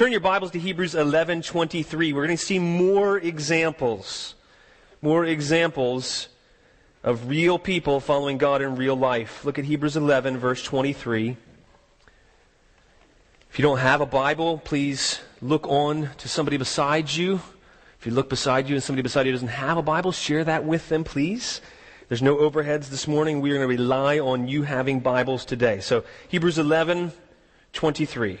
Turn your Bibles to Hebrews 11:23. We're going to see more examples, more examples of real people following God in real life. Look at Hebrews 11 verse 23. If you don't have a Bible, please look on to somebody beside you. If you look beside you and somebody beside you doesn't have a Bible, share that with them, please. There's no overheads this morning. We are going to rely on you having Bibles today. So Hebrews 11, 23.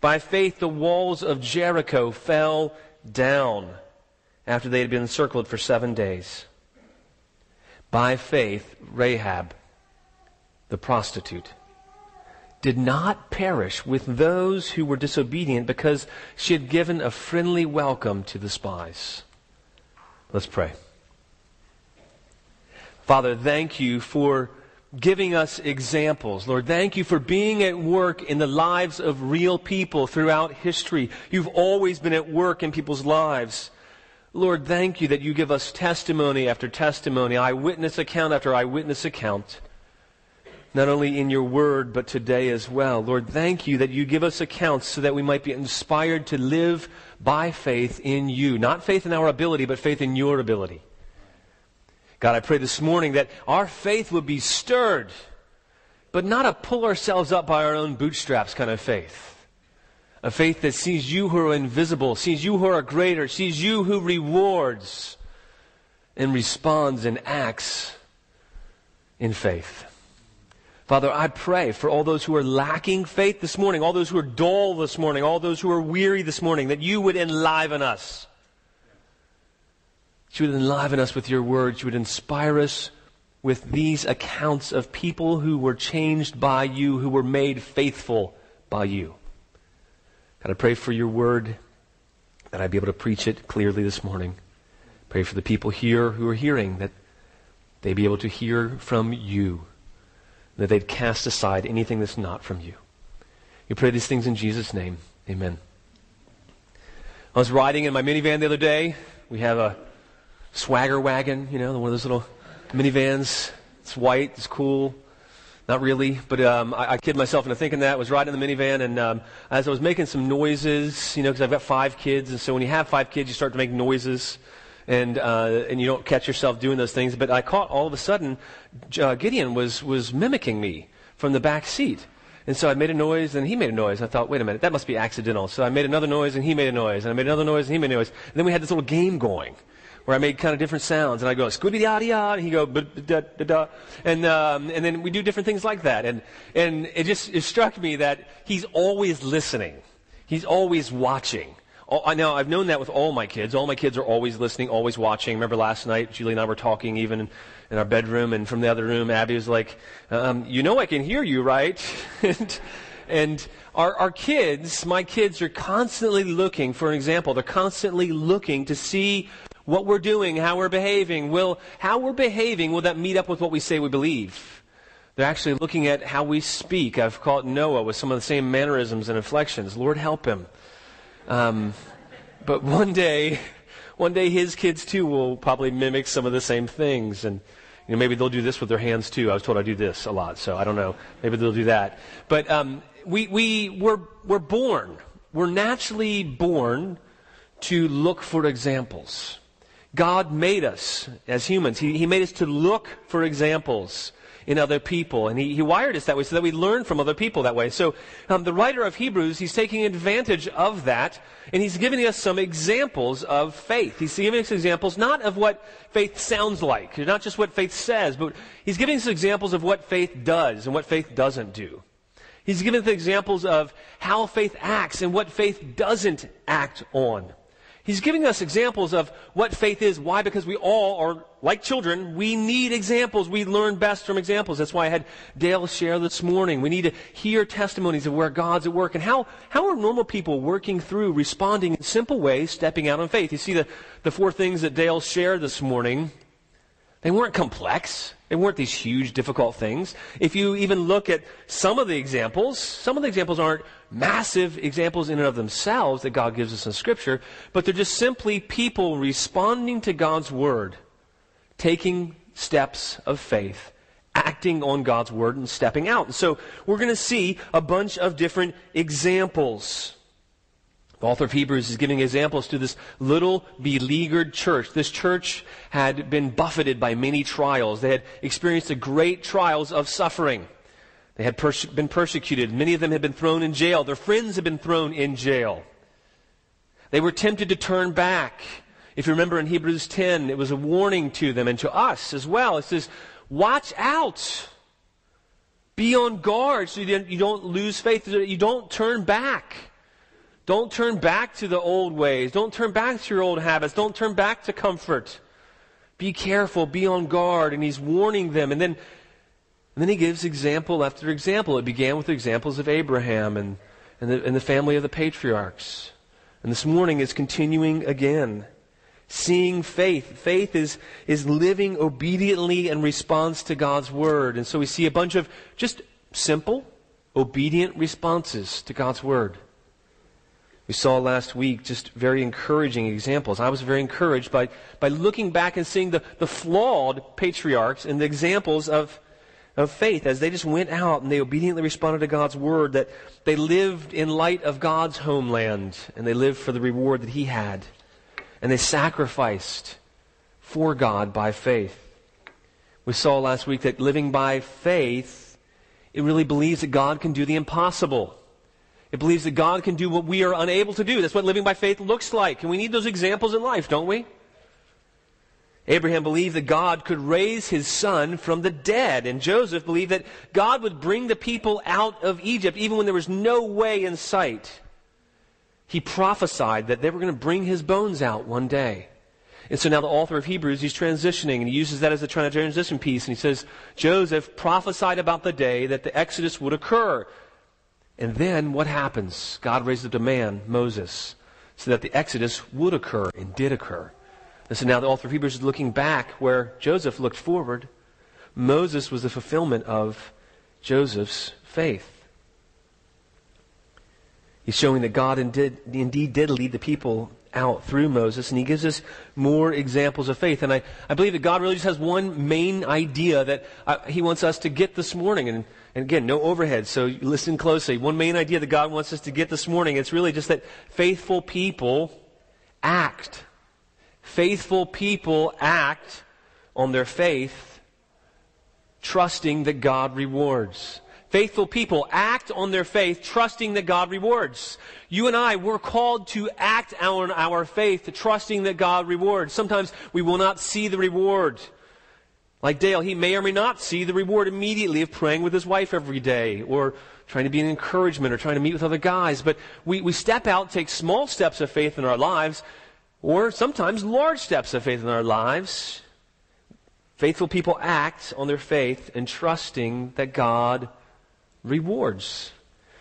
By faith, the walls of Jericho fell down after they had been encircled for seven days. By faith, Rahab, the prostitute, did not perish with those who were disobedient because she had given a friendly welcome to the spies. Let's pray. Father, thank you for giving us examples. Lord, thank you for being at work in the lives of real people throughout history. You've always been at work in people's lives. Lord, thank you that you give us testimony after testimony, eyewitness account after eyewitness account not only in your word, but today as well. Lord, thank you that you give us accounts so that we might be inspired to live by faith in you. Not faith in our ability, but faith in your ability. God, I pray this morning that our faith would be stirred, but not a pull ourselves up by our own bootstraps kind of faith. A faith that sees you who are invisible, sees you who are greater, sees you who rewards, and responds and acts in faith. Father, I pray for all those who are lacking faith this morning, all those who are dull this morning, all those who are weary this morning, that you would enliven us. You would enliven us with your words. You would inspire us with these accounts of people who were changed by you, who were made faithful by you. God, I pray for your word that I'd be able to preach it clearly this morning. Pray for the people here who are hearing that they'd be able to hear from you that they'd cast aside anything that's not from you. You pray these things in Jesus' name. Amen. I was riding in my minivan the other day. We have a swagger wagon, you know, one of those little minivans. It's white, it's cool. Not really, but um, I, I kid myself into thinking that. I was riding in the minivan, and um, as I was making some noises, you know, because I've got five kids, and so when you have five kids, you start to make noises and uh, and you don't catch yourself doing those things. But I caught all of a sudden uh, Gideon was was mimicking me from the back seat. And so I made a noise, and he made a noise. I thought, wait a minute, that must be accidental. So I made another noise, and he made a noise, and I made another noise, and he made a noise. And then we had this little game going, where I made kind of different sounds, and I go scooby da da, and he go da da da, and um, and then we do different things like that. And and it just it struck me that he's always listening, he's always watching. All, now, I've known that with all my kids. All my kids are always listening, always watching. Remember last night, Julie and I were talking even in, in our bedroom, and from the other room, Abby was like, um, You know I can hear you, right? and, and our, our kids, my kids, are constantly looking for an example. They're constantly looking to see what we're doing, how we're behaving. Will, how we're behaving, will that meet up with what we say we believe? They're actually looking at how we speak. I've caught Noah with some of the same mannerisms and inflections. Lord, help him. Um, but one day, one day his kids too will probably mimic some of the same things. And you know, maybe they'll do this with their hands too. I was told I do this a lot, so I don't know. Maybe they'll do that. But um, we, we, we're, we're born. We're naturally born to look for examples. God made us as humans. He, he made us to look for examples in other people. And he, he wired us that way so that we learn from other people that way. So um, the writer of Hebrews, he's taking advantage of that, and he's giving us some examples of faith. He's giving us examples not of what faith sounds like, not just what faith says, but he's giving us examples of what faith does and what faith doesn't do. He's giving us examples of how faith acts and what faith doesn't act on. He's giving us examples of what faith is. Why? Because we all are like children. We need examples. We learn best from examples. That's why I had Dale share this morning. We need to hear testimonies of where God's at work and how, how are normal people working through, responding in simple ways, stepping out on faith. You see the, the four things that Dale shared this morning. They weren't complex. They weren't these huge, difficult things. If you even look at some of the examples, some of the examples aren't massive examples in and of themselves that God gives us in Scripture, but they're just simply people responding to God's Word, taking steps of faith, acting on God's Word, and stepping out. And so we're going to see a bunch of different examples. The author of Hebrews is giving examples to this little beleaguered church. This church had been buffeted by many trials. They had experienced the great trials of suffering. They had perse- been persecuted. Many of them had been thrown in jail. Their friends had been thrown in jail. They were tempted to turn back. If you remember in Hebrews 10, it was a warning to them and to us as well. It says, watch out. Be on guard so you don't lose faith, you don't turn back. Don't turn back to the old ways. Don't turn back to your old habits. Don't turn back to comfort. Be careful. Be on guard. And he's warning them. And then, and then he gives example after example. It began with examples of Abraham and, and, the, and the family of the patriarchs. And this morning is continuing again. Seeing faith. Faith is, is living obediently in response to God's word. And so we see a bunch of just simple, obedient responses to God's word. We saw last week just very encouraging examples. I was very encouraged by, by looking back and seeing the, the flawed patriarchs and the examples of, of faith as they just went out and they obediently responded to God's word, that they lived in light of God's homeland and they lived for the reward that He had. And they sacrificed for God by faith. We saw last week that living by faith, it really believes that God can do the impossible. It believes that God can do what we are unable to do. That's what living by faith looks like. And we need those examples in life, don't we? Abraham believed that God could raise his son from the dead. And Joseph believed that God would bring the people out of Egypt even when there was no way in sight. He prophesied that they were going to bring his bones out one day. And so now the author of Hebrews, he's transitioning and he uses that as a transition piece. And he says, Joseph prophesied about the day that the Exodus would occur. And then what happens? God raises up a man, Moses, so that the Exodus would occur and did occur. And so now the author of Hebrews is looking back where Joseph looked forward. Moses was the fulfillment of Joseph's faith. He's showing that God indeed, indeed did lead the people out through Moses, and he gives us more examples of faith. And I, I believe that God really just has one main idea that uh, he wants us to get this morning. And and again, no overhead, so listen closely. One main idea that God wants us to get this morning, it's really just that faithful people act. Faithful people act on their faith, trusting that God rewards. Faithful people act on their faith, trusting that God rewards. You and I, we're called to act on our faith, trusting that God rewards. Sometimes we will not see the reward. Like Dale, he may or may not see the reward immediately of praying with his wife every day or trying to be an encouragement or trying to meet with other guys. But we, we step out, take small steps of faith in our lives, or sometimes large steps of faith in our lives. Faithful people act on their faith and trusting that God rewards.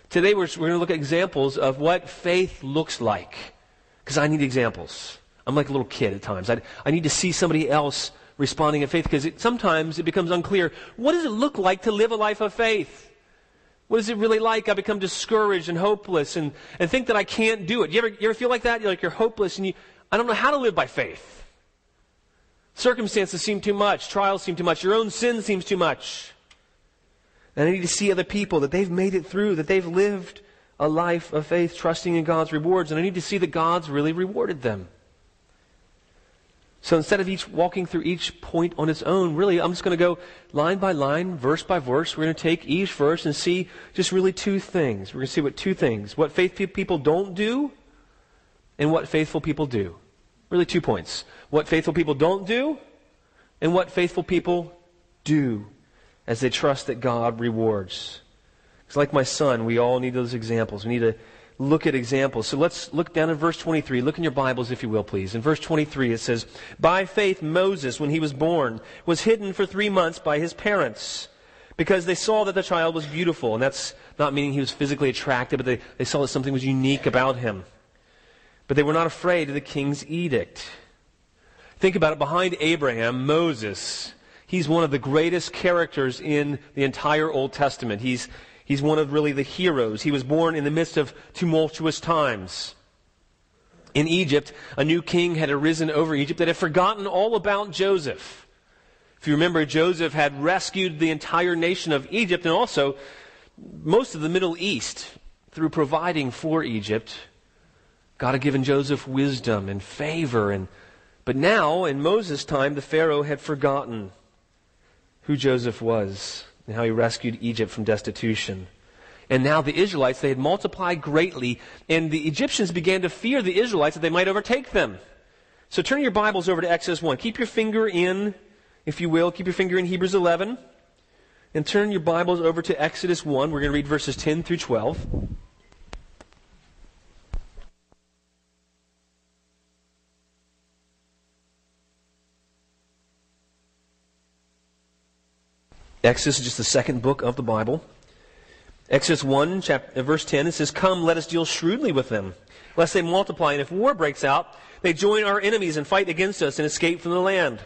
Today we're, we're going to look at examples of what faith looks like. Because I need examples. I'm like a little kid at times. I, I need to see somebody else responding in faith because it, sometimes it becomes unclear. What does it look like to live a life of faith? What is it really like? I become discouraged and hopeless and, and think that I can't do it. You ever, you ever feel like that? You're like you're hopeless and you, I don't know how to live by faith. Circumstances seem too much. Trials seem too much. Your own sin seems too much. And I need to see other people that they've made it through, that they've lived a life of faith, trusting in God's rewards. And I need to see that God's really rewarded them. So instead of each walking through each point on its own, really, I'm just going to go line by line, verse by verse. We're going to take each verse and see just really two things. We're going to see what two things. What faithful people don't do and what faithful people do. Really two points. What faithful people don't do and what faithful people do as they trust that God rewards. It's like my son, we all need those examples. We need to look at examples. So let's look down at verse 23. Look in your Bibles, if you will, please. In verse 23, it says, By faith, Moses, when he was born, was hidden for three months by his parents because they saw that the child was beautiful. And that's not meaning he was physically attractive, but they, they saw that something was unique about him. But they were not afraid of the king's edict. Think about it. Behind Abraham, Moses, he's one of the greatest characters in the entire Old Testament. He's, He's one of really the heroes. He was born in the midst of tumultuous times. In Egypt, a new king had arisen over Egypt that had forgotten all about Joseph. If you remember, Joseph had rescued the entire nation of Egypt and also most of the Middle East through providing for Egypt. God had given Joseph wisdom and favor and but now in Moses' time the Pharaoh had forgotten who Joseph was and how he rescued Egypt from destitution. And now the Israelites, they had multiplied greatly, and the Egyptians began to fear the Israelites that they might overtake them. So turn your Bibles over to Exodus 1. Keep your finger in, if you will, keep your finger in Hebrews 11. And turn your Bibles over to Exodus 1. We're going to read verses 10 through 12. Exodus is just the second book of the Bible. Exodus 1, chapter, uh, verse 10, it says, Come, let us deal shrewdly with them, lest they multiply, and if war breaks out, they join our enemies and fight against us and escape from the land.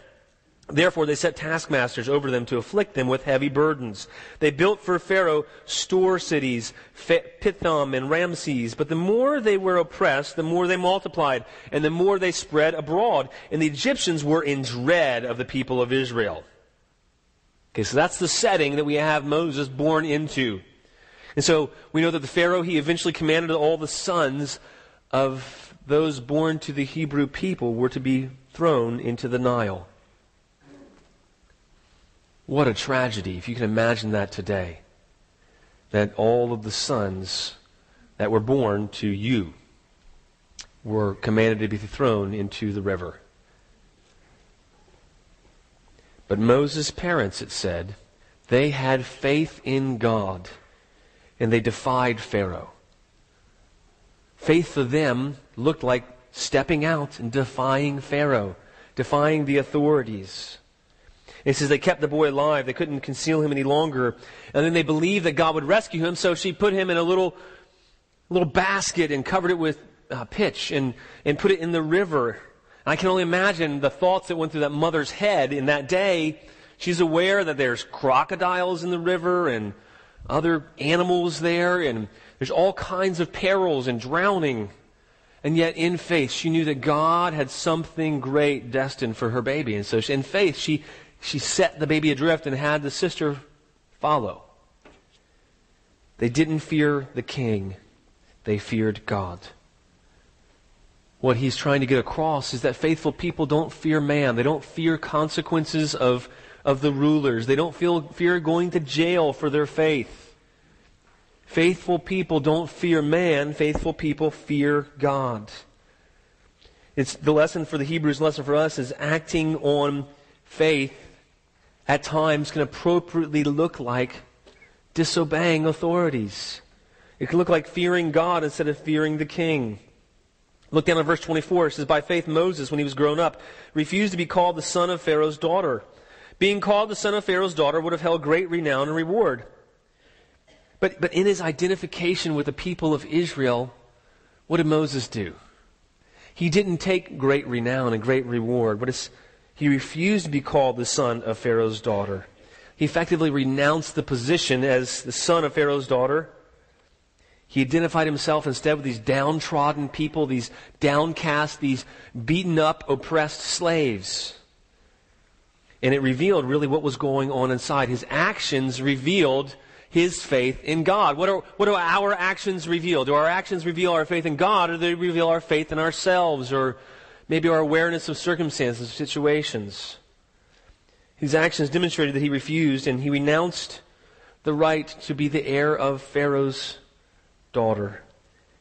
Therefore, they set taskmasters over them to afflict them with heavy burdens. They built for Pharaoh store cities, Pithom and Ramses. But the more they were oppressed, the more they multiplied, and the more they spread abroad. And the Egyptians were in dread of the people of Israel. Okay, so that's the setting that we have Moses born into. And so we know that the Pharaoh, he eventually commanded all the sons of those born to the Hebrew people were to be thrown into the Nile. What a tragedy, if you can imagine that today. That all of the sons that were born to you were commanded to be thrown into the river. But Moses' parents, it said, they had faith in God and they defied Pharaoh. Faith for them looked like stepping out and defying Pharaoh, defying the authorities. It says they kept the boy alive. They couldn't conceal him any longer. And then they believed that God would rescue him, so she put him in a little, little basket and covered it with uh, pitch and, and put it in the river. I can only imagine the thoughts that went through that mother's head in that day. She's aware that there's crocodiles in the river and other animals there, and there's all kinds of perils and drowning. And yet, in faith, she knew that God had something great destined for her baby. And so, she, in faith, she, she set the baby adrift and had the sister follow. They didn't fear the king, they feared God what he's trying to get across is that faithful people don't fear man. They don't fear consequences of, of the rulers. They don't feel, fear going to jail for their faith. Faithful people don't fear man. Faithful people fear God. It's the lesson for the Hebrews, the lesson for us is acting on faith at times can appropriately look like disobeying authorities. It can look like fearing God instead of fearing the king. Look down at verse 24. It says, By faith, Moses, when he was grown up, refused to be called the son of Pharaoh's daughter. Being called the son of Pharaoh's daughter would have held great renown and reward. But, but in his identification with the people of Israel, what did Moses do? He didn't take great renown and great reward, but he refused to be called the son of Pharaoh's daughter. He effectively renounced the position as the son of Pharaoh's daughter he identified himself instead with these downtrodden people, these downcast, these beaten up, oppressed slaves. And it revealed really what was going on inside. His actions revealed his faith in God. What, are, what do our actions reveal? Do our actions reveal our faith in God or do they reveal our faith in ourselves or maybe our awareness of circumstances, situations. His actions demonstrated that he refused and he renounced the right to be the heir of Pharaoh's daughter.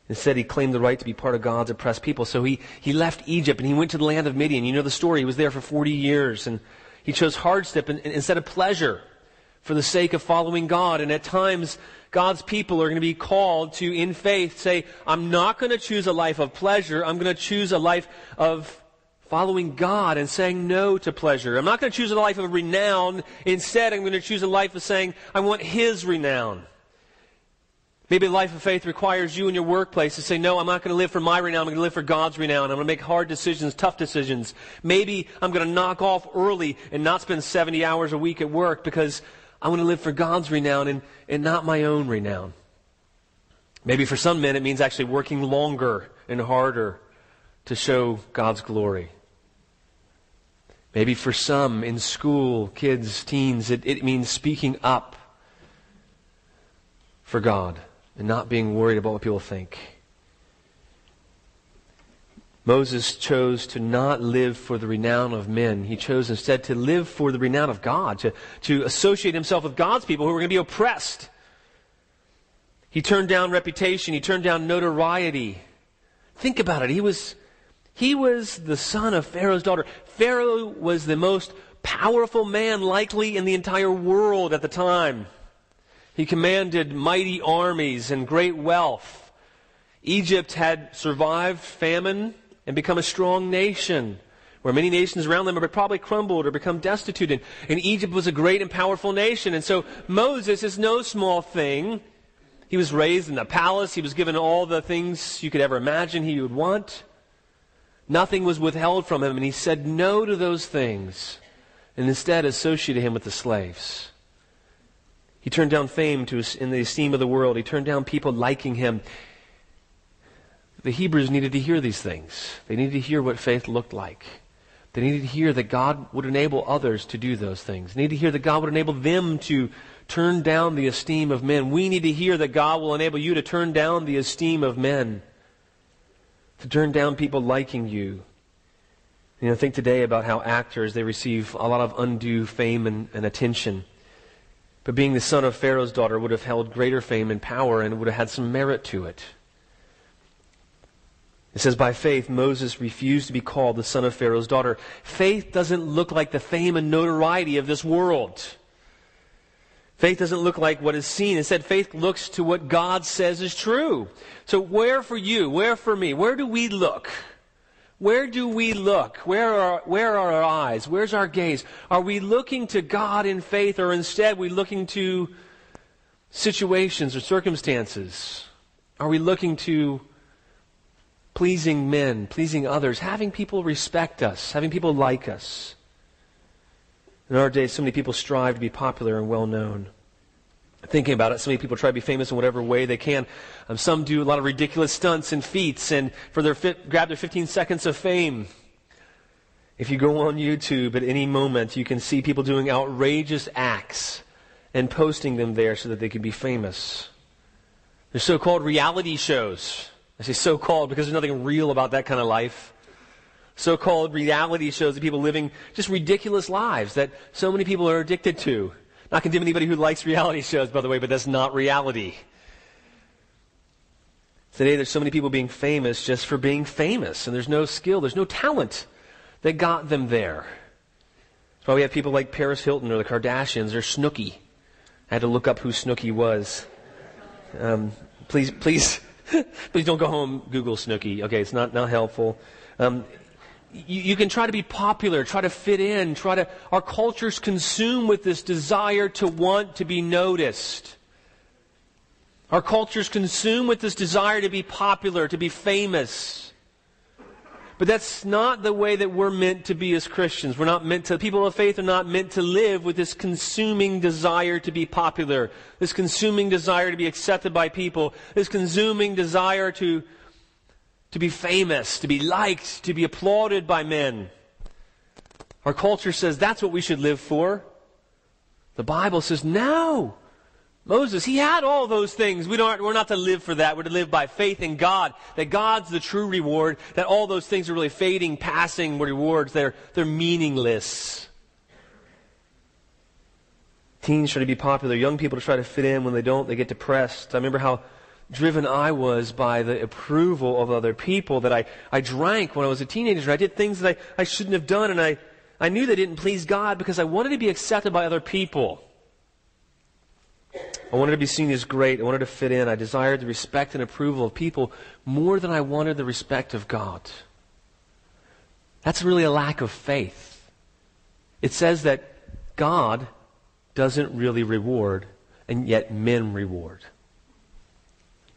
Instead, he claimed the right to be part of God's oppressed people. So he, he left Egypt and he went to the land of Midian. You know the story. He was there for 40 years and he chose hardship instead of pleasure for the sake of following God. And at times, God's people are going to be called to, in faith, say, I'm not going to choose a life of pleasure. I'm going to choose a life of following God and saying no to pleasure. I'm not going to choose a life of renown. Instead, I'm going to choose a life of saying, I want His renown. Maybe a life of faith requires you in your workplace to say, no, I'm not going to live for my renown. I'm going to live for God's renown. I'm going to make hard decisions, tough decisions. Maybe I'm going to knock off early and not spend 70 hours a week at work because I want to live for God's renown and, and not my own renown. Maybe for some men it means actually working longer and harder to show God's glory. Maybe for some in school, kids, teens, it, it means speaking up for God and not being worried about what people think. Moses chose to not live for the renown of men. He chose instead to live for the renown of God, to, to associate himself with God's people who were going to be oppressed. He turned down reputation. He turned down notoriety. Think about it. He was, he was the son of Pharaoh's daughter. Pharaoh was the most powerful man likely in the entire world at the time. He commanded mighty armies and great wealth. Egypt had survived famine and become a strong nation, where many nations around them had probably crumbled or become destitute. And, and Egypt was a great and powerful nation. And so Moses is no small thing. He was raised in a palace. He was given all the things you could ever imagine he would want. Nothing was withheld from him, and he said no to those things and instead associated him with the slaves. He turned down fame to, in the esteem of the world. He turned down people liking him. The Hebrews needed to hear these things. They needed to hear what faith looked like. They needed to hear that God would enable others to do those things. They needed to hear that God would enable them to turn down the esteem of men. We need to hear that God will enable you to turn down the esteem of men, to turn down people liking you. You know, think today about how actors, they receive a lot of undue fame and, and attention. But being the son of Pharaoh's daughter would have held greater fame and power and would have had some merit to it. It says, by faith, Moses refused to be called the son of Pharaoh's daughter. Faith doesn't look like the fame and notoriety of this world. Faith doesn't look like what is seen. Instead, faith looks to what God says is true. So where for you, where for me, where do we look? Where do we look? Where are, where are our eyes? Where's our gaze? Are we looking to God in faith or instead we looking to situations or circumstances? Are we looking to pleasing men, pleasing others, having people respect us, having people like us. In our day, so many people strive to be popular and well known. Thinking about it, so many people try to be famous in whatever way they can. Um, some do a lot of ridiculous stunts and feats, and for their grab their 15 seconds of fame. If you go on YouTube at any moment, you can see people doing outrageous acts and posting them there so that they can be famous. There's so-called reality shows I say so called because there's nothing real about that kind of life. So called reality shows of people living just ridiculous lives that so many people are addicted to. Not condemn anybody who likes reality shows, by the way, but that's not reality. Today, there's so many people being famous just for being famous, and there's no skill, there's no talent that got them there. That's why we have people like Paris Hilton or the Kardashians or Snooki. I had to look up who Snooki was. Um, please, please Please don't go home, Google Snooki. Okay, it's not, not helpful. Um, you, you, can try to be popular, try to fit in, try to. Our culture's consumed with this desire to want to be noticed. Our culture's consumed with this desire to be popular, to be famous. But that's not the way that we're meant to be as Christians. We're not meant to, people of faith are not meant to live with this consuming desire to be popular, this consuming desire to be accepted by people, this consuming desire to, to be famous, to be liked, to be applauded by men. Our culture says that's what we should live for. The Bible says, no. Moses, he had all those things. We don't, we're not to live for that. We're to live by faith in God, that God's the true reward, that all those things are really fading, passing rewards. They're, they're meaningless. Teens try to be popular. Young people try to fit in. When they don't, they get depressed. I remember how driven I was by the approval of other people that I, I drank when I was a teenager. I did things that I, I shouldn't have done, and I, I knew they didn't please God because I wanted to be accepted by other people. I wanted to be seen as great. I wanted to fit in. I desired the respect and approval of people more than I wanted the respect of God. That's really a lack of faith. It says that God doesn't really reward, and yet men reward.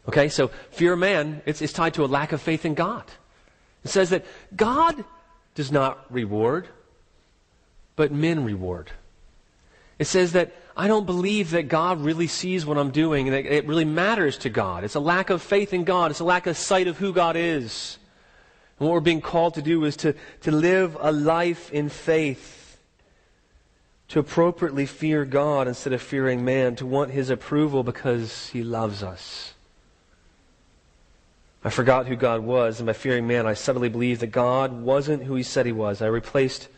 Okay, so fear of man, it's, it's tied to a lack of faith in God. It says that God does not reward, but men reward. It says that I don't believe that God really sees what I'm doing and that it really matters to God. It's a lack of faith in God. It's a lack of sight of who God is. And what we're being called to do is to, to live a life in faith, to appropriately fear God instead of fearing man, to want his approval because he loves us. I forgot who God was, and by fearing man, I subtly believed that God wasn't who he said he was. I replaced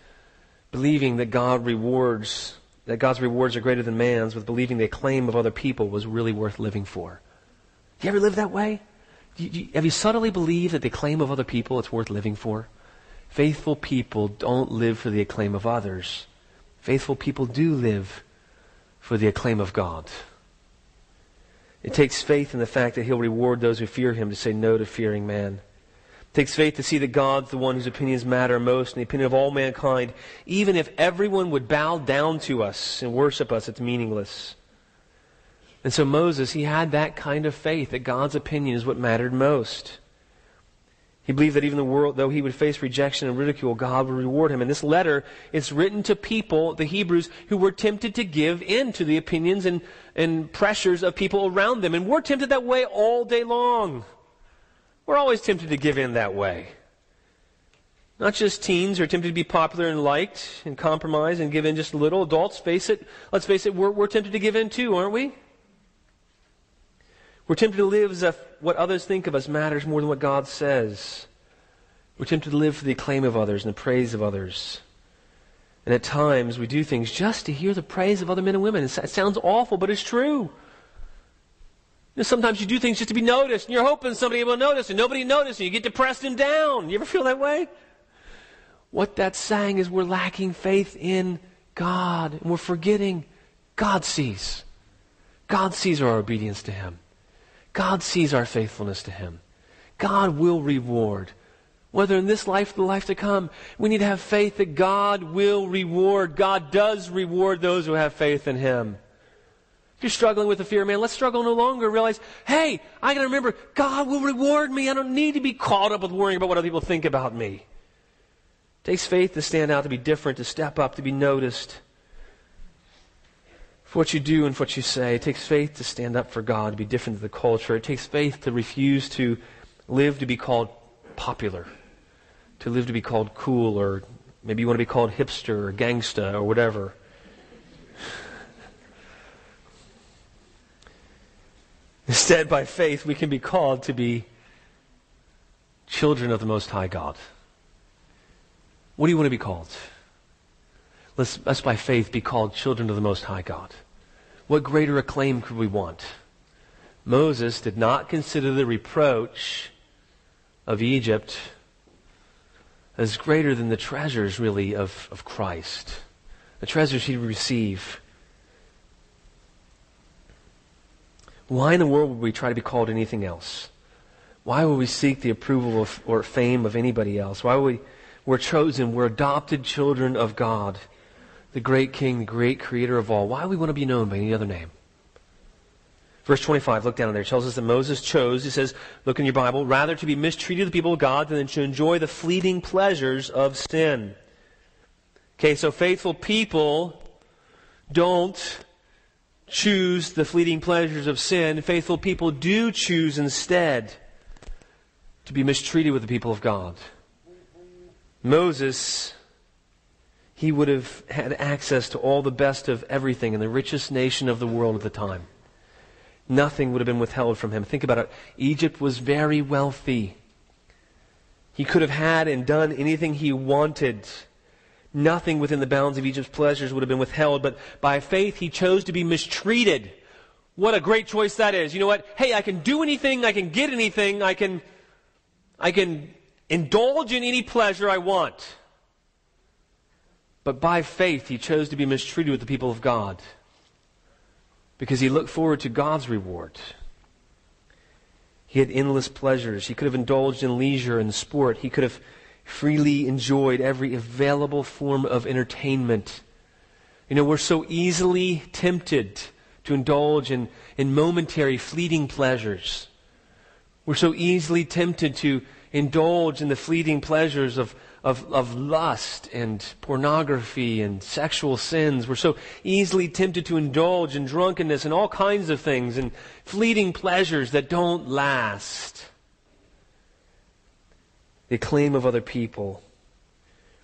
believing that God rewards that God's rewards are greater than man's with believing the acclaim of other people was really worth living for. Do you ever live that way? Do you, do you, have you subtly believed that the acclaim of other people it's worth living for? Faithful people don't live for the acclaim of others. Faithful people do live for the acclaim of God. It takes faith in the fact that He'll reward those who fear Him to say no to fearing man. It takes faith to see that God's the one whose opinions matter most and the opinion of all mankind. Even if everyone would bow down to us and worship us, it's meaningless. And so Moses, he had that kind of faith that God's opinion is what mattered most. He believed that even the world, though he would face rejection and ridicule, God would reward him. And this letter is written to people, the Hebrews, who were tempted to give in to the opinions and, and pressures of people around them. And we're tempted that way all day long. We're always tempted to give in that way. Not just teens are tempted to be popular and liked and compromise and give in just a little. Adults, face it, let's face it, we're, we're tempted to give in too, aren't we? We're tempted to live as if what others think of us matters more than what God says. We're tempted to live for the acclaim of others and the praise of others. And at times we do things just to hear the praise of other men and women. It sounds awful, but it's true know, sometimes you do things just to be noticed, and you're hoping somebody will notice, and nobody notices, and you get depressed and down. You ever feel that way? What that's saying is we're lacking faith in God, and we're forgetting God sees. God sees our obedience to Him. God sees our faithfulness to Him. God will reward. Whether in this life or the life to come, we need to have faith that God will reward. God does reward those who have faith in Him. If you're struggling with the fear man, let's struggle no longer. Realize, hey, I gotta remember, God will reward me. I don't need to be caught up with worrying about what other people think about me. It takes faith to stand out, to be different, to step up, to be noticed. For what you do and what you say. It takes faith to stand up for God, to be different than the culture. It takes faith to refuse to live to be called popular, to live to be called cool, or maybe you want to be called hipster or gangsta or whatever. Instead, by faith, we can be called to be children of the Most High God. What do you want to be called? Let's, let's by faith be called children of the Most High God. What greater acclaim could we want? Moses did not consider the reproach of Egypt as greater than the treasures, really, of, of Christ. The treasures he would receive Why in the world would we try to be called anything else? Why would we seek the approval of, or fame of anybody else? Why would we, we're chosen, we're adopted children of God, the great King, the great creator of all. Why we want to be known by any other name? Verse 25, look down there, it tells us that Moses chose, he says, look in your Bible, rather to be mistreated with the people of God than to enjoy the fleeting pleasures of sin. Okay, so faithful people don't choose the fleeting pleasures of sin, faithful people do choose instead to be mistreated with the people of God. Moses, he would have had access to all the best of everything in the richest nation of the world at the time. Nothing would have been withheld from him. Think about it. Egypt was very wealthy. He could have had and done anything he wanted. Nothing within the bounds of Egypt's pleasures would have been withheld, but by faith he chose to be mistreated. What a great choice that is. You know what? Hey, I can do anything, I can get anything, I can, I can indulge in any pleasure I want. But by faith he chose to be mistreated with the people of God because he looked forward to God's reward. He had endless pleasures. He could have indulged in leisure and sport. He could have freely enjoyed every available form of entertainment. You know, we're so easily tempted to indulge in, in momentary, fleeting pleasures. We're so easily tempted to indulge in the fleeting pleasures of, of, of lust and pornography and sexual sins. We're so easily tempted to indulge in drunkenness and all kinds of things and fleeting pleasures that don't last the acclaim of other people.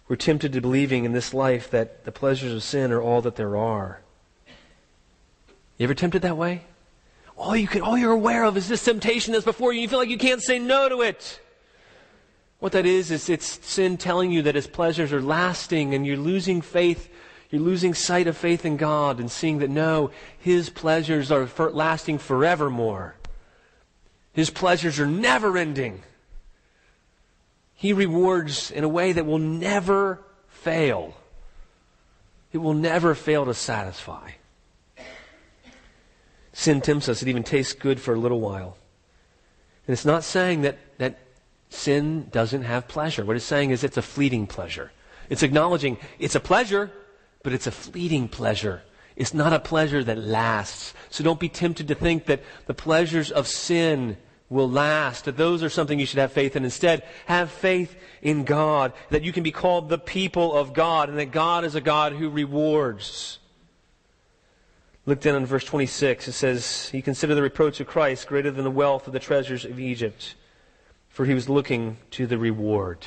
We're tempted to believing in this life that the pleasures of sin are all that there are. You ever tempted that way? All you can, all you're aware of is this temptation that's before you. You feel like you can't say no to it. What that is, is it's sin telling you that its pleasures are lasting and you're losing faith. You're losing sight of faith in God and seeing that no, His pleasures are for, lasting forevermore. His pleasures are never ending. He rewards in a way that will never fail. It will never fail to satisfy. Sin tempts us. It even tastes good for a little while. And it's not saying that sin doesn't have pleasure. What it's saying is it's a fleeting pleasure. It's acknowledging it's a pleasure, but it's a fleeting pleasure. It's not a pleasure that lasts. So don't be tempted to think that the pleasures of sin will last, that those are something you should have faith in. Instead, have faith in God, that you can be called the people of God, and that God is a God who rewards. Look down in verse 26. It says, He considered the reproach of Christ greater than the wealth of the treasures of Egypt, for he was looking to the reward.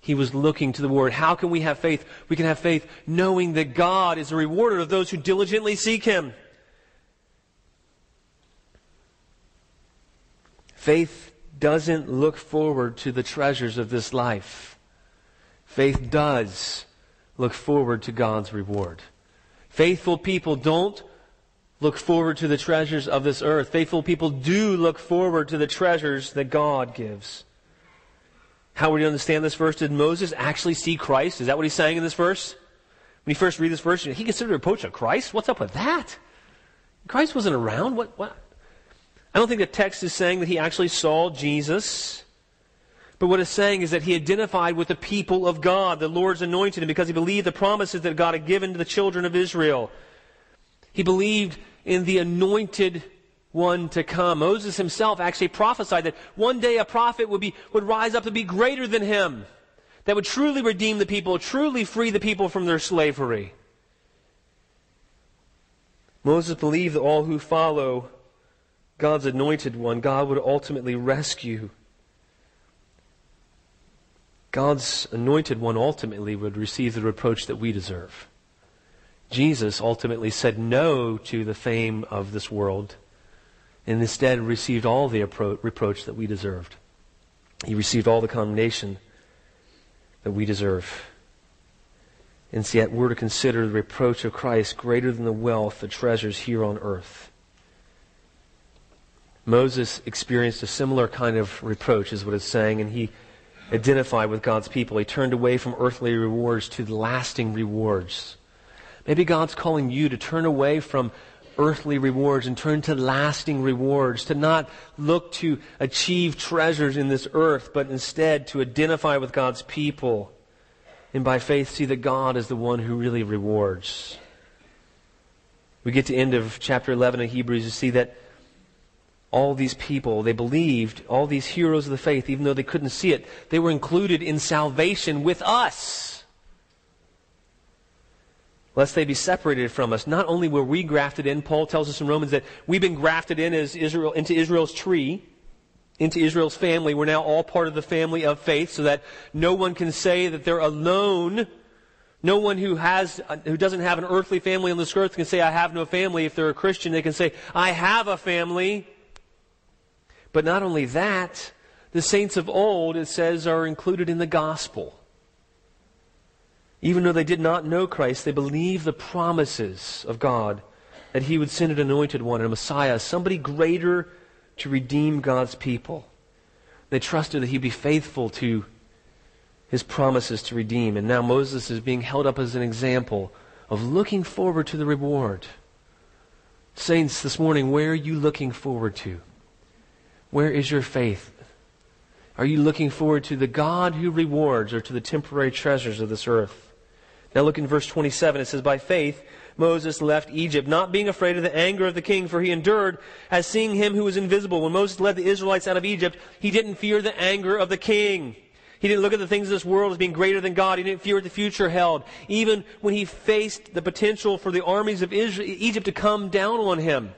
He was looking to the reward. How can we have faith? We can have faith knowing that God is a rewarder of those who diligently seek him. Faith doesn't look forward to the treasures of this life. Faith does look forward to God's reward. Faithful people don't look forward to the treasures of this earth. Faithful people do look forward to the treasures that God gives. How would you understand this verse? Did Moses actually see Christ? Is that what he's saying in this verse? When you first read this verse, he considered a reproach of Christ? What's up with that? Christ wasn't around. What, what? I don't think the text is saying that he actually saw Jesus. But what it's saying is that he identified with the people of God, the Lord's anointed him, because he believed the promises that God had given to the children of Israel. He believed in the anointed one to come. Moses himself actually prophesied that one day a prophet would, be, would rise up to be greater than him, that would truly redeem the people, truly free the people from their slavery. Moses believed that all who follow God's anointed one, God would ultimately rescue. God's anointed one ultimately would receive the reproach that we deserve. Jesus ultimately said no to the fame of this world and instead received all the appro- reproach that we deserved. He received all the condemnation that we deserve. And yet we're to consider the reproach of Christ greater than the wealth, the treasures here on earth. Moses experienced a similar kind of reproach, is what it's saying, and he identified with God's people. He turned away from earthly rewards to lasting rewards. Maybe God's calling you to turn away from earthly rewards and turn to lasting rewards, to not look to achieve treasures in this earth, but instead to identify with God's people and by faith see that God is the one who really rewards. We get to end of chapter 11 of Hebrews to see that all these people, they believed, all these heroes of the faith, even though they couldn't see it, they were included in salvation with us. Lest they be separated from us. Not only were we grafted in, Paul tells us in Romans that we've been grafted in as Israel, into Israel's tree, into Israel's family. We're now all part of the family of faith, so that no one can say that they're alone No one who has, who doesn't have an earthly family on this earth can say, I have no family. If they're a Christian, they can say, I have a family. But not only that, the saints of old, it says, are included in the gospel. Even though they did not know Christ, they believed the promises of God that he would send an anointed one, a Messiah, somebody greater to redeem God's people. They trusted that he'd be faithful to his promises to redeem. And now Moses is being held up as an example of looking forward to the reward. Saints, this morning, where are you looking forward to? Where is your faith? Are you looking forward to the God who rewards or to the temporary treasures of this earth? Now look in verse 27. It says, By faith, Moses left Egypt, not being afraid of the anger of the king, for he endured as seeing him who was invisible. When Moses led the Israelites out of Egypt, he didn't fear the anger of the king. He didn't look at the things of this world as being greater than God. He didn't fear what the future held. Even when he faced the potential for the armies of Israel, Egypt to come down on him.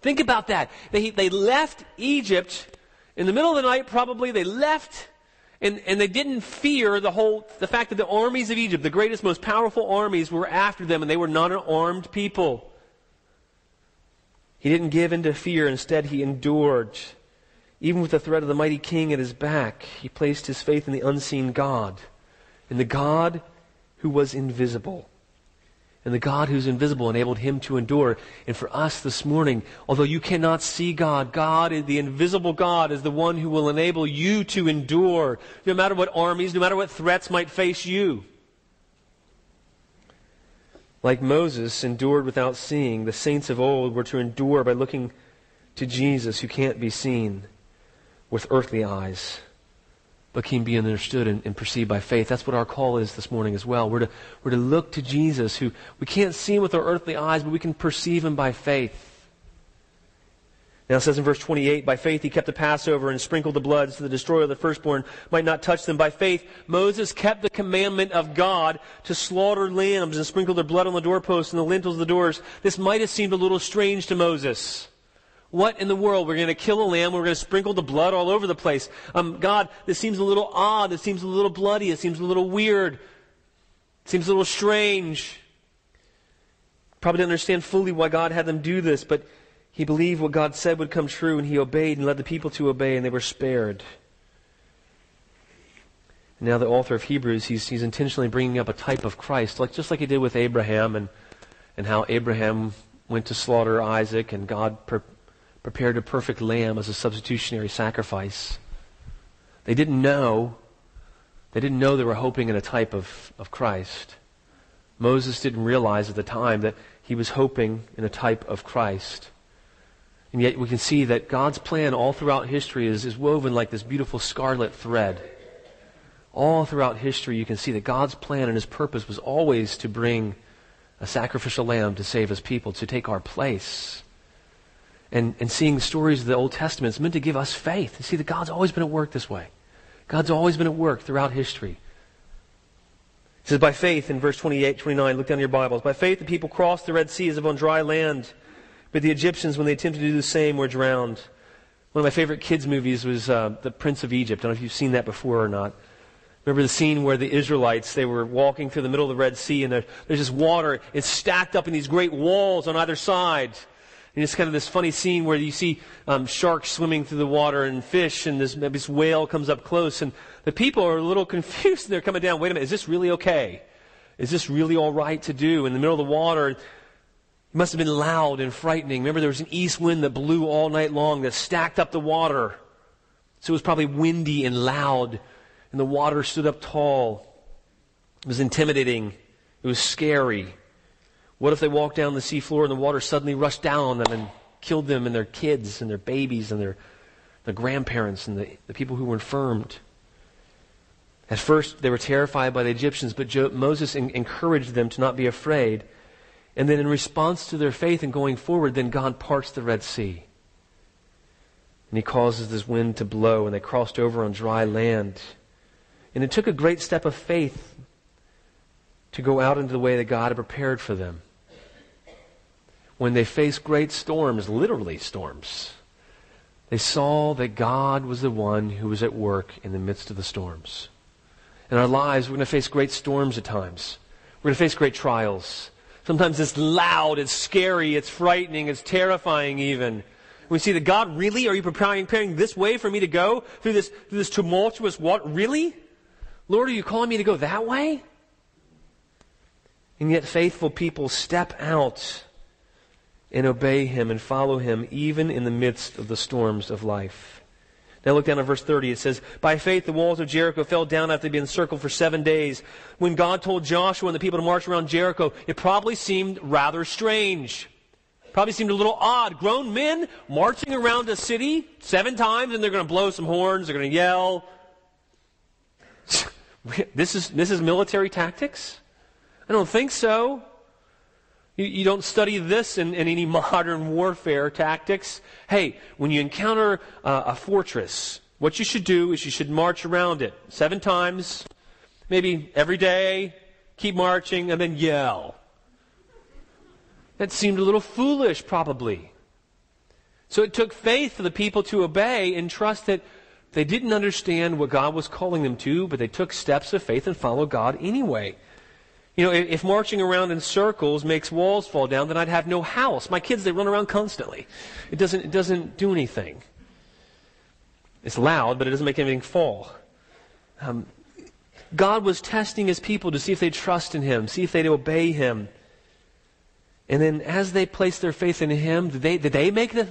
Think about that. They, they left Egypt in the middle of the night, probably. They left and, and they didn't fear the whole, the fact that the armies of Egypt, the greatest, most powerful armies, were after them and they were not an armed people. He didn't give in to fear. Instead, he endured. Even with the threat of the mighty king at his back, he placed his faith in the unseen God, in the God who was invisible. And the God who's invisible enabled him to endure. And for us this morning, although you cannot see God, God, the invisible God, is the one who will enable you to endure, no matter what armies, no matter what threats might face you. Like Moses endured without seeing, the saints of old were to endure by looking to Jesus who can't be seen with earthly eyes but can be understood and, and, perceived by faith. That's what our call is this morning as well. We're to, we're to look to Jesus, who we can't see him with our earthly eyes, but we can perceive him by faith. Now it says in verse 28, by faith he kept the Passover and sprinkled the blood so the destroyer of the firstborn might not touch them. By faith, Moses kept the commandment of God to slaughter lambs and sprinkle their blood on the doorposts and the lintels of the doors. This might have seemed a little strange to Moses. What in the world? We're going to kill a lamb. We're going to sprinkle the blood all over the place. Um, God, this seems a little odd. This seems a little bloody. It seems a little weird. It seems a little strange. Probably didn't understand fully why God had them do this, but he believed what God said would come true, and he obeyed and led the people to obey, and they were spared. Now the author of Hebrews, he's, he's intentionally bringing up a type of Christ, like just like he did with Abraham, and and how Abraham went to slaughter Isaac, and God pre- prepared a perfect lamb as a substitutionary sacrifice. They didn't know. They didn't know they were hoping in a type of, of Christ. Moses didn't realize at the time that he was hoping in a type of Christ. And yet we can see that God's plan all throughout history is, is woven like this beautiful scarlet thread. All throughout history, you can see that God's plan and his purpose was always to bring a sacrificial lamb to save his people, to take our place and, and seeing the stories of the Old Testament is meant to give us faith. To see that God's always been at work this way. God's always been at work throughout history. It says, by faith, in verse 28, 29, look down your Bibles. By faith, the people crossed the Red Sea as if on dry land. But the Egyptians, when they attempted to do the same, were drowned. One of my favorite kids' movies was uh, The Prince of Egypt. I don't know if you've seen that before or not. Remember the scene where the Israelites, they were walking through the middle of the Red Sea and there, there's this water. It's stacked up in these great walls on either side. And it's kind of this funny scene where you see um, sharks swimming through the water and fish, and this, this whale comes up close, and the people are a little confused. And they're coming down. Wait a minute, is this really okay? Is this really all right to do in the middle of the water? It must have been loud and frightening. Remember, there was an east wind that blew all night long that stacked up the water. So it was probably windy and loud, and the water stood up tall. It was intimidating. It was scary. What if they walked down the seafloor and the water suddenly rushed down on them and killed them and their kids and their babies and their, their grandparents and the, the people who were infirmed? At first, they were terrified by the Egyptians, but jo- Moses in- encouraged them to not be afraid. And then, in response to their faith and going forward, then God parts the Red Sea. And he causes this wind to blow, and they crossed over on dry land. And it took a great step of faith to go out into the way that God had prepared for them. When they faced great storms, literally storms, they saw that God was the one who was at work in the midst of the storms. In our lives, we're going to face great storms at times. We're going to face great trials. Sometimes it's loud, it's scary, it's frightening, it's terrifying even. We see that God, really? Are you preparing, preparing this way for me to go through this, through this tumultuous what? Really? Lord, are you calling me to go that way? And yet faithful people step out and obey him and follow him even in the midst of the storms of life. Now look down at verse 30. It says, By faith the walls of Jericho fell down after been encircled for seven days. When God told Joshua and the people to march around Jericho, it probably seemed rather strange. Probably seemed a little odd. Grown men marching around a city seven times and they're going to blow some horns, they're going to yell. this is, this is military tactics? I don't think so. You, you don't study this in, in, any modern warfare tactics. Hey, when you encounter uh, a fortress, what you should do is you should march around it seven times, maybe every day, keep marching, and then yell. That seemed a little foolish, probably. So it took faith for the people to obey and trust that they didn't understand what God was calling them to, but they took steps of faith and followed God anyway. You know, if marching around in circles makes walls fall down, then I'd have no house. My kids, they run around constantly. It doesn't, it doesn't do anything. It's loud, but it doesn't make anything fall. Um, God was testing his people to see if they trust in him, see if they'd obey him. And then as they placed their faith in him, did they, did they make the,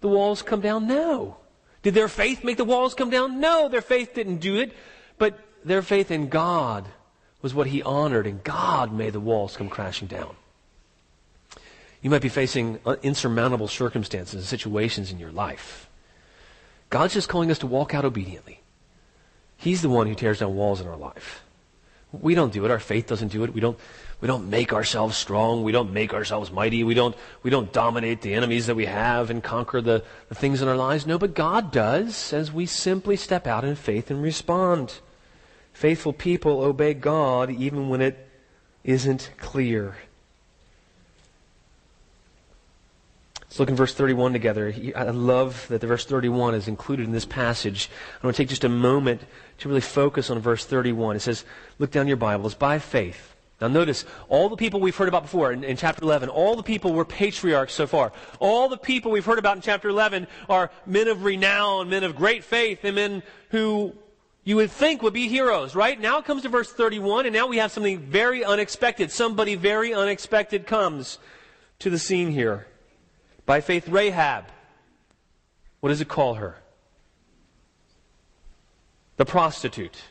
the walls come down? No. Did their faith make the walls come down? No, their faith didn't do it. But their faith in God was what he honored, and God made the walls come crashing down. You might be facing uh, insurmountable circumstances and situations in your life. God's just calling us to walk out obediently. He's the one who tears down walls in our life. We don't do it. Our faith doesn't do it. We don't, we don't make ourselves strong. We don't make ourselves mighty. We don't, we don't dominate the enemies that we have and conquer the, the things in our lives. No, but God does as we simply step out in faith and respond. Faithful people obey God even when it isn't clear. Let's look in verse 31 together. I love that the verse 31 is included in this passage. I want to take just a moment to really focus on verse 31. It says, look down your Bibles, by faith. Now notice, all the people we've heard about before in, in, chapter 11, all the people were patriarchs so far. All the people we've heard about in chapter 11 are men of renown, men of great faith, and men who you would think would be heroes, right? Now it comes to verse 31, and now we have something very unexpected. Somebody very unexpected comes to the scene here. By faith, Rahab. What does it call her? The prostitute.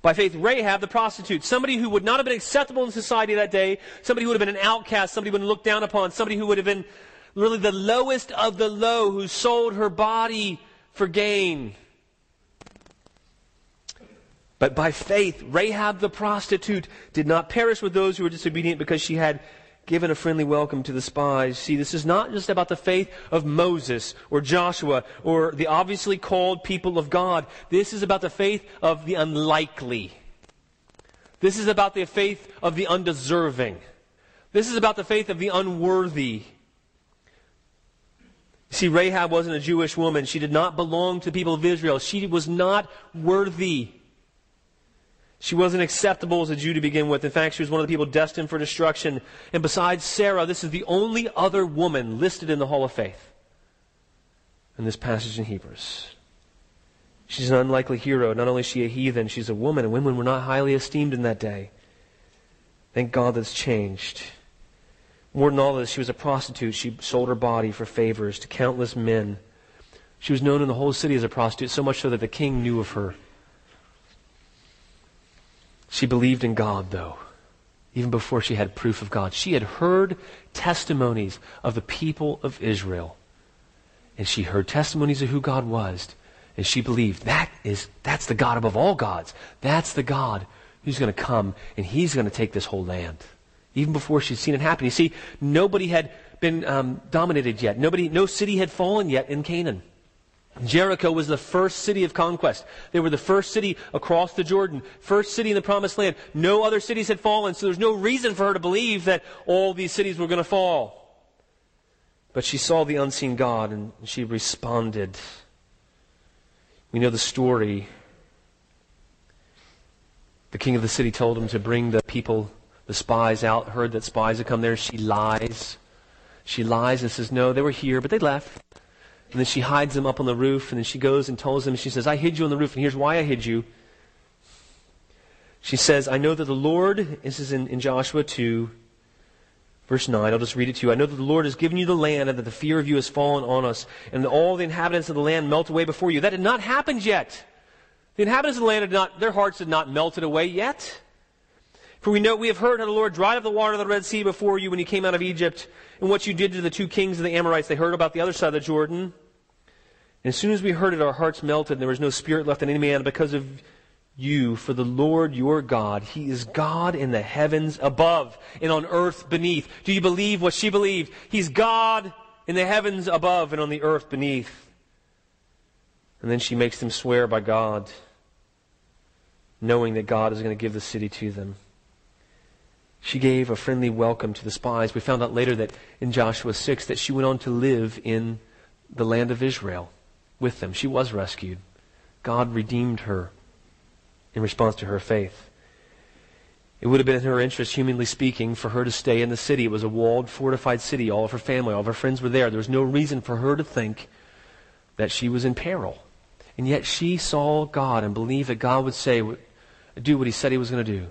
By faith, Rahab, the prostitute, somebody who would not have been acceptable in society that day, somebody who would have been an outcast, somebody who would have been looked down upon, somebody who would have been really the lowest of the low, who sold her body for gain. But by faith, Rahab the prostitute did not perish with those who were disobedient because she had given a friendly welcome to the spies. See, this is not just about the faith of Moses or Joshua or the obviously called people of God. This is about the faith of the unlikely. This is about the faith of the undeserving. This is about the faith of the unworthy. See, Rahab wasn't a Jewish woman. She did not belong to the people of Israel. She was not worthy. She wasn't acceptable as a Jew to begin with. In fact, she was one of the people destined for destruction. And besides Sarah, this is the only other woman listed in the Hall of Faith in this passage in Hebrews. She's an unlikely hero. Not only is she a heathen, she's a woman, and women were not highly esteemed in that day. Thank God that's changed. More than all this, she was a prostitute. She sold her body for favors to countless men. She was known in the whole city as a prostitute, so much so that the king knew of her. She believed in God, though, even before she had proof of God. She had heard testimonies of the people of Israel. And she heard testimonies of who God was. And she believed that is, that's the God above all gods. That's the God who's going to come and he's going to take this whole land. Even before she'd seen it happen. You see, nobody had been um, dominated yet. Nobody, no city had fallen yet in Canaan. Jericho was the first city of conquest. They were the first city across the Jordan, first city in the promised land. No other cities had fallen, so there's no reason for her to believe that all these cities were going to fall. But she saw the unseen God and she responded. We know the story. The king of the city told him to bring the people, the spies out, heard that spies had come there. She lies. She lies and says, No, they were here, but they left. And then she hides them up on the roof, and then she goes and tells them, she says, I hid you on the roof, and here's why I hid you. She says, I know that the Lord, this is in, in Joshua 2, verse 9, I'll just read it to you. I know that the Lord has given you the land, and that the fear of you has fallen on us, and all the inhabitants of the land melt away before you. That had not happened yet. The inhabitants of the land had not, their hearts had not melted away yet. For we know we have heard how the Lord dried up the water of the Red Sea before you when you came out of Egypt, and what you did to the two kings of the Amorites. They heard about the other side of the Jordan. And as soon as we heard it, our hearts melted, and there was no spirit left in any man because of you. For the Lord your God, He is God in the heavens above and on earth beneath. Do you believe what she believed? He's God in the heavens above and on the earth beneath. And then she makes them swear by God, knowing that God is going to give the city to them. She gave a friendly welcome to the spies. We found out later that in Joshua 6 that she went on to live in the land of Israel with them. She was rescued. God redeemed her in response to her faith. It would have been in her interest, humanly speaking, for her to stay in the city. It was a walled, fortified city. All of her family, all of her friends were there. There was no reason for her to think that she was in peril. And yet she saw God and believed that God would say, do what he said he was going to do.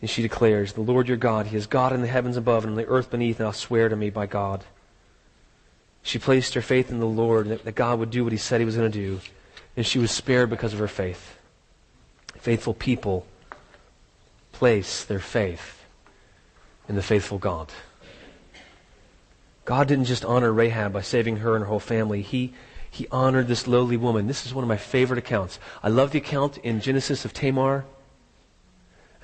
And she declares, The Lord your God, He is God in the heavens above and in the earth beneath, and I'll swear to me by God. She placed her faith in the Lord, that, God would do what He said He was going to do, and she was spared because of her faith. Faithful people place their faith in the faithful God. God didn't just honor Rahab by saving her and her whole family. He, he honored this lowly woman. This is one of my favorite accounts. I love the account in Genesis of Tamar.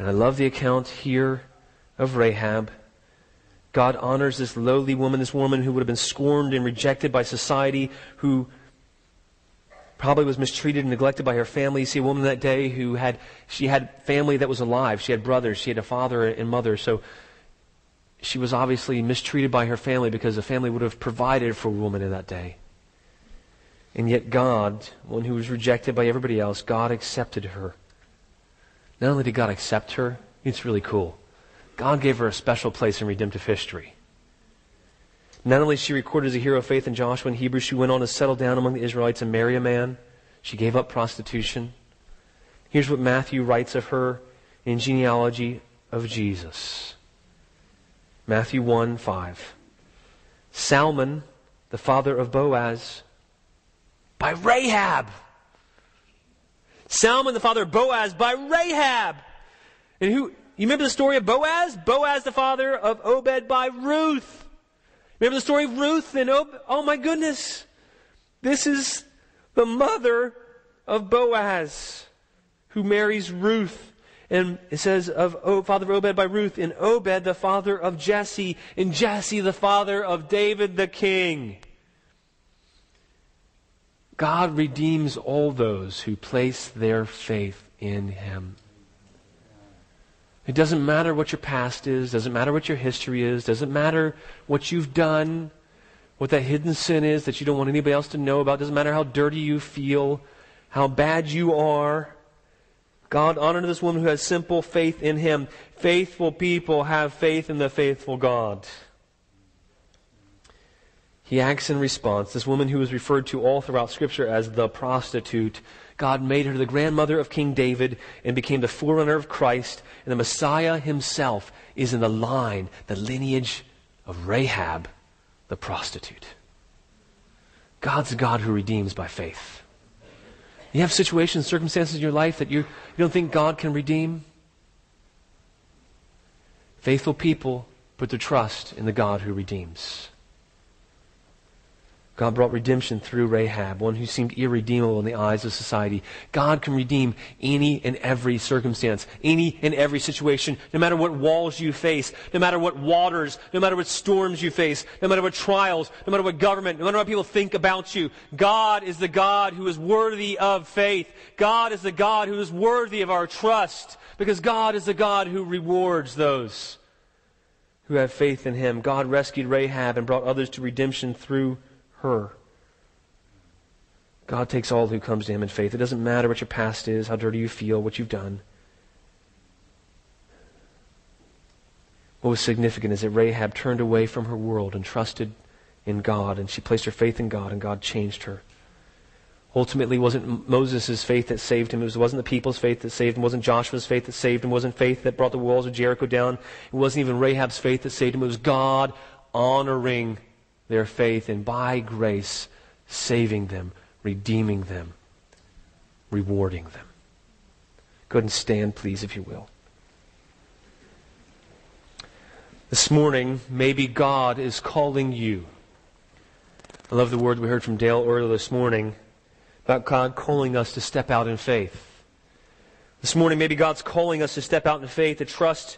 And I love the account here of Rahab. God honors this lowly woman, this woman who would have been scorned and rejected by society, who probably was mistreated and neglected by her family. You see a woman that day who had, she had family that was alive. She had brothers. She had a father and mother. So she was obviously mistreated by her family because the family would have provided for a woman in that day. And yet God, one who was rejected by everybody else, God accepted her. Not only did God accept her, it's really cool. God gave her a special place in redemptive history. Not only is she recorded as a hero of faith in Joshua and Hebrews, she went on to settle down among the Israelites and marry a man. She gave up prostitution. Here's what Matthew writes of her in genealogy of Jesus. Matthew 1 5. Salmon, the father of Boaz, by Rahab. Salmon, the father of Boaz, by Rahab. And who, you remember the story of Boaz? Boaz, the father of Obed, by Ruth. Remember the story of Ruth and Obed? Oh my goodness. This is the mother of Boaz who marries Ruth. And it says of o, father of Obed by Ruth, and Obed the father of Jesse, and Jesse the father of David the king. God redeems all those who place their faith in him. It doesn't matter what your past is, doesn't matter what your history is, doesn't matter what you've done, what that hidden sin is that you don't want anybody else to know about, doesn't matter how dirty you feel, how bad you are. God honored this woman who has simple faith in him. Faithful people have faith in the faithful God. He acts in response. This woman who is referred to all throughout Scripture as the prostitute, God made her the grandmother of King David and became the forerunner of Christ. And the Messiah himself is in the line, the lineage of Rahab, the prostitute. God's God who redeems by faith. You have situations, circumstances in your life that you, you don't think God can redeem? Faithful people put their trust in the God who redeems. God brought redemption through Rahab, one who seemed irredeemable in the eyes of society. God can redeem any and every circumstance, any and every situation, no matter what walls you face, no matter what waters, no matter what storms you face, no matter what trials, no matter what government, no matter what people think about you. God is the God who is worthy of faith. God is the God who is worthy of our trust, because God is the God who rewards those who have faith in Him. God rescued Rahab and brought others to redemption through her. God takes all who comes to him in faith. It doesn't matter what your past is, how dirty you feel, what you've done. What was significant is that Rahab turned away from her world and trusted in God, and she placed her faith in God, and God changed her. Ultimately, it wasn't Moses' faith that saved him. It wasn't the people's faith that saved him. It wasn't Joshua's faith that saved him. It wasn't faith that brought the walls of Jericho down. It wasn't even Rahab's faith that saved him. It was God honoring their faith and by grace saving them, redeeming them, rewarding them. Go ahead and stand, please, if you will. This morning, maybe God is calling you. I love the word we heard from Dale earlier this morning about God calling us to step out in faith. This morning, maybe God's calling us to step out in faith, to trust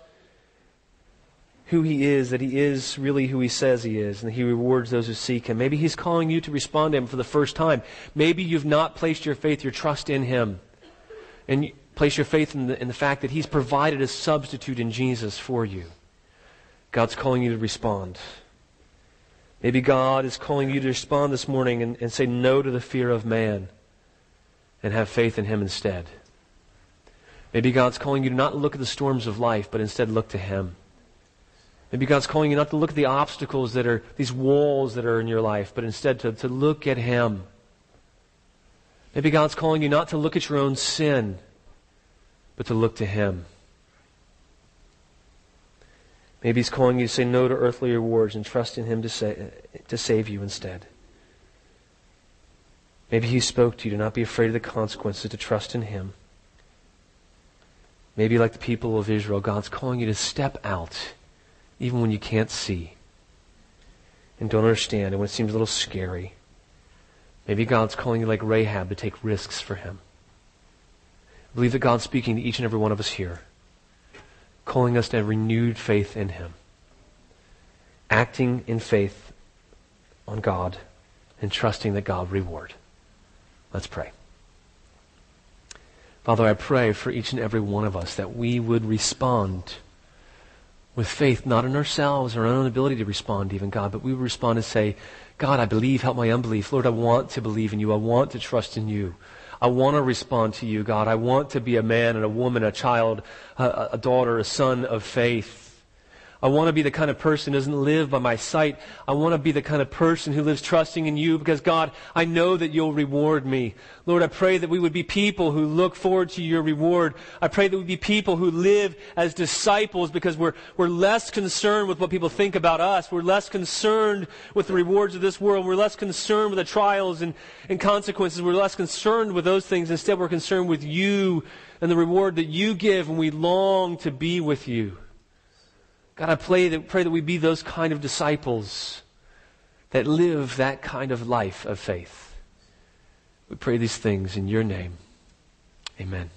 who He is, that He is really who He says He is, and He rewards those who seek Him. Maybe He's calling you to respond to Him for the first time. Maybe you've not placed your faith, your trust in Him, and you place your faith in the, in the fact that He's provided a substitute in Jesus for you. God's calling you to respond. Maybe God is calling you to respond this morning and, and say no to the fear of man and have faith in Him instead. Maybe God's calling you to not look at the storms of life, but instead look to Him. Maybe God's calling you not to look at the obstacles that are, these walls that are in your life, but instead to, to look at Him. Maybe God's calling you not to look at your own sin, but to look to Him. Maybe He's calling you to say no to earthly rewards and trust in Him to, say, to save you instead. Maybe He spoke to you to not be afraid of the consequences, to trust in Him. Maybe, like the people of Israel, God's calling you to step out even when you can't see and don't understand and when it seems a little scary. Maybe God's calling you, like Rahab, to take risks for Him. I believe that God's speaking to each and every one of us here calling us to have renewed faith in Him. Acting in faith on God and trusting that God reward. Let's pray. Father, I pray for each and every one of us that we would respond with faith, not in ourselves, our own ability to respond even, God, but we respond and say, God, I believe, help my unbelief. Lord, I want to believe in you. I want to trust in you. I want to respond to you, God. I want to be a man and a woman, a child, a, a daughter, a son of faith. I want to be the kind of person who doesn't live by my sight. I want to be the kind of person who lives trusting in you because, God, I know that you'll reward me. Lord, I pray that we would be people who look forward to your reward. I pray that we be people who live as disciples because we're, we're less concerned with what people think about us. We're less concerned with the rewards of this world. We're less concerned with the trials and, and consequences. We're less concerned with those things. Instead, we're concerned with you and the reward that you give, and we long to be with you. God, I pray that, pray that we be those kind of disciples that live that kind of life of faith. We pray these things in your name. Amen.